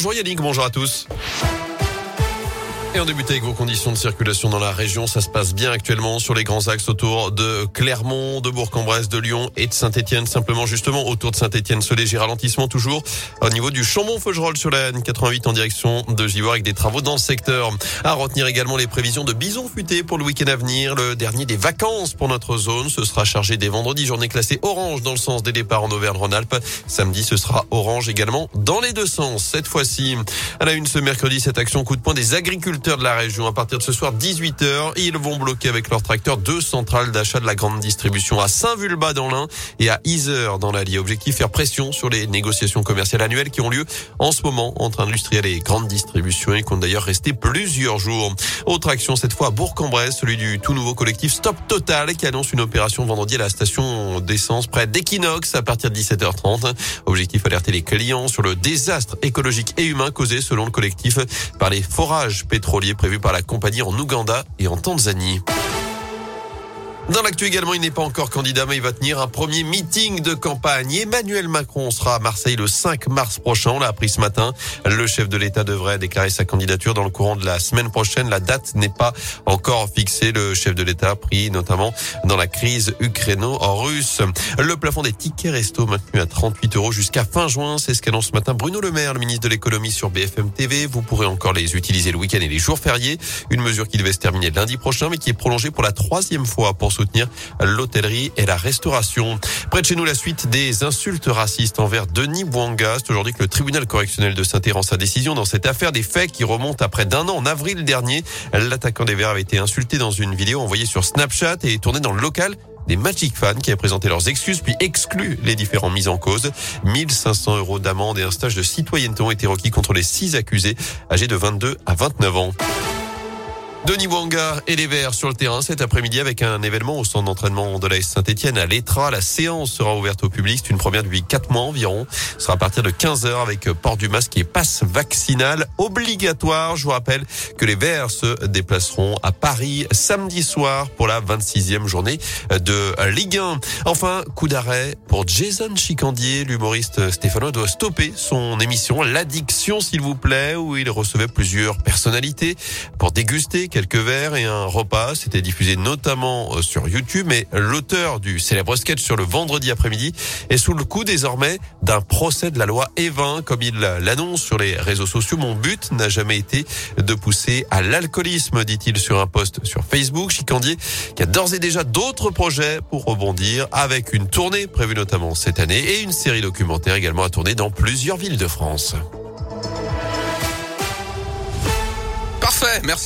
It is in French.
Bonjour Yannick, bonjour à tous. Et on débute avec vos conditions de circulation dans la région. Ça se passe bien actuellement sur les grands axes autour de Clermont, de Bourg-en-Bresse, de Lyon et de Saint-Etienne. Simplement justement autour de Saint-Etienne, ce léger ralentissement toujours au niveau du Chambon-Feugerolles sur la N88 en direction de Givor avec des travaux dans le secteur. À retenir également les prévisions de bison futé pour le week-end à venir. Le dernier des vacances pour notre zone. Ce sera chargé dès vendredi. Journée classée orange dans le sens des départs en Auvergne-Rhône-Alpes. Samedi, ce sera orange également dans les deux sens. Cette fois-ci, à la une ce mercredi, cette action coup de poing des agriculteurs de la région. À partir de ce soir, 18h, ils vont bloquer avec leur tracteur deux centrales d'achat de la grande distribution à Saint-Vulbas dans l'Ain et à Isère dans l'Allier. Objectif, faire pression sur les négociations commerciales annuelles qui ont lieu en ce moment entre industriels et grandes distributions et qui ont d'ailleurs resté plusieurs jours. Autre action cette fois à Bourg-en-Bresse, celui du tout nouveau collectif Stop Total qui annonce une opération vendredi à la station d'essence près d'Equinox à partir de 17h30. Objectif alerter les clients sur le désastre écologique et humain causé selon le collectif par les forages pétroliers prévu par la compagnie en Ouganda et en Tanzanie. Dans l'actu également, il n'est pas encore candidat, mais il va tenir un premier meeting de campagne. Emmanuel Macron sera à Marseille le 5 mars prochain. On l'a appris ce matin. Le chef de l'État devrait déclarer sa candidature dans le courant de la semaine prochaine. La date n'est pas encore fixée. Le chef de l'État pris notamment dans la crise ukraino-russe. Le plafond des tickets resto maintenu à 38 euros jusqu'à fin juin. C'est ce qu'annonce ce matin Bruno Le Maire, le ministre de l'économie sur BFM TV. Vous pourrez encore les utiliser le week-end et les jours fériés. Une mesure qui devait se terminer lundi prochain, mais qui est prolongée pour la troisième fois soutenir l'hôtellerie et la restauration. Près de chez nous, la suite des insultes racistes envers Denis Bouanga. C'est aujourd'hui que le tribunal correctionnel de saint rend sa décision dans cette affaire des faits qui remontent à près d'un an. En avril dernier, l'attaquant des Verts avait été insulté dans une vidéo envoyée sur Snapchat et tournée dans le local des Magic Fans qui a présenté leurs excuses puis exclu les différents mises en cause. 1500 euros d'amende et un stage de citoyenneté ont été requis contre les six accusés âgés de 22 à 29 ans. Denis Wanga et les Verts sur le terrain cet après-midi avec un événement au centre d'entraînement de la Saint-Etienne à l'Etra. La séance sera ouverte au public. C'est une première depuis 4 mois environ. Ce sera à partir de 15h avec port du masque et passe vaccinal obligatoire. Je vous rappelle que les Verts se déplaceront à Paris samedi soir pour la 26e journée de Ligue 1. Enfin, coup d'arrêt pour Jason Chicandier. L'humoriste stéphanois doit stopper son émission L'Addiction, s'il vous plaît, où il recevait plusieurs personnalités pour déguster quelques verres et un repas. C'était diffusé notamment euh, sur YouTube, mais l'auteur du célèbre sketch sur le vendredi après-midi est sous le coup désormais d'un procès de la loi Evin, comme il l'annonce sur les réseaux sociaux. Mon but n'a jamais été de pousser à l'alcoolisme, dit-il sur un post sur Facebook. Chicandier qui a d'ores et déjà d'autres projets pour rebondir avec une tournée prévue notamment cette année et une série documentaire également à tourner dans plusieurs villes de France. Parfait, merci.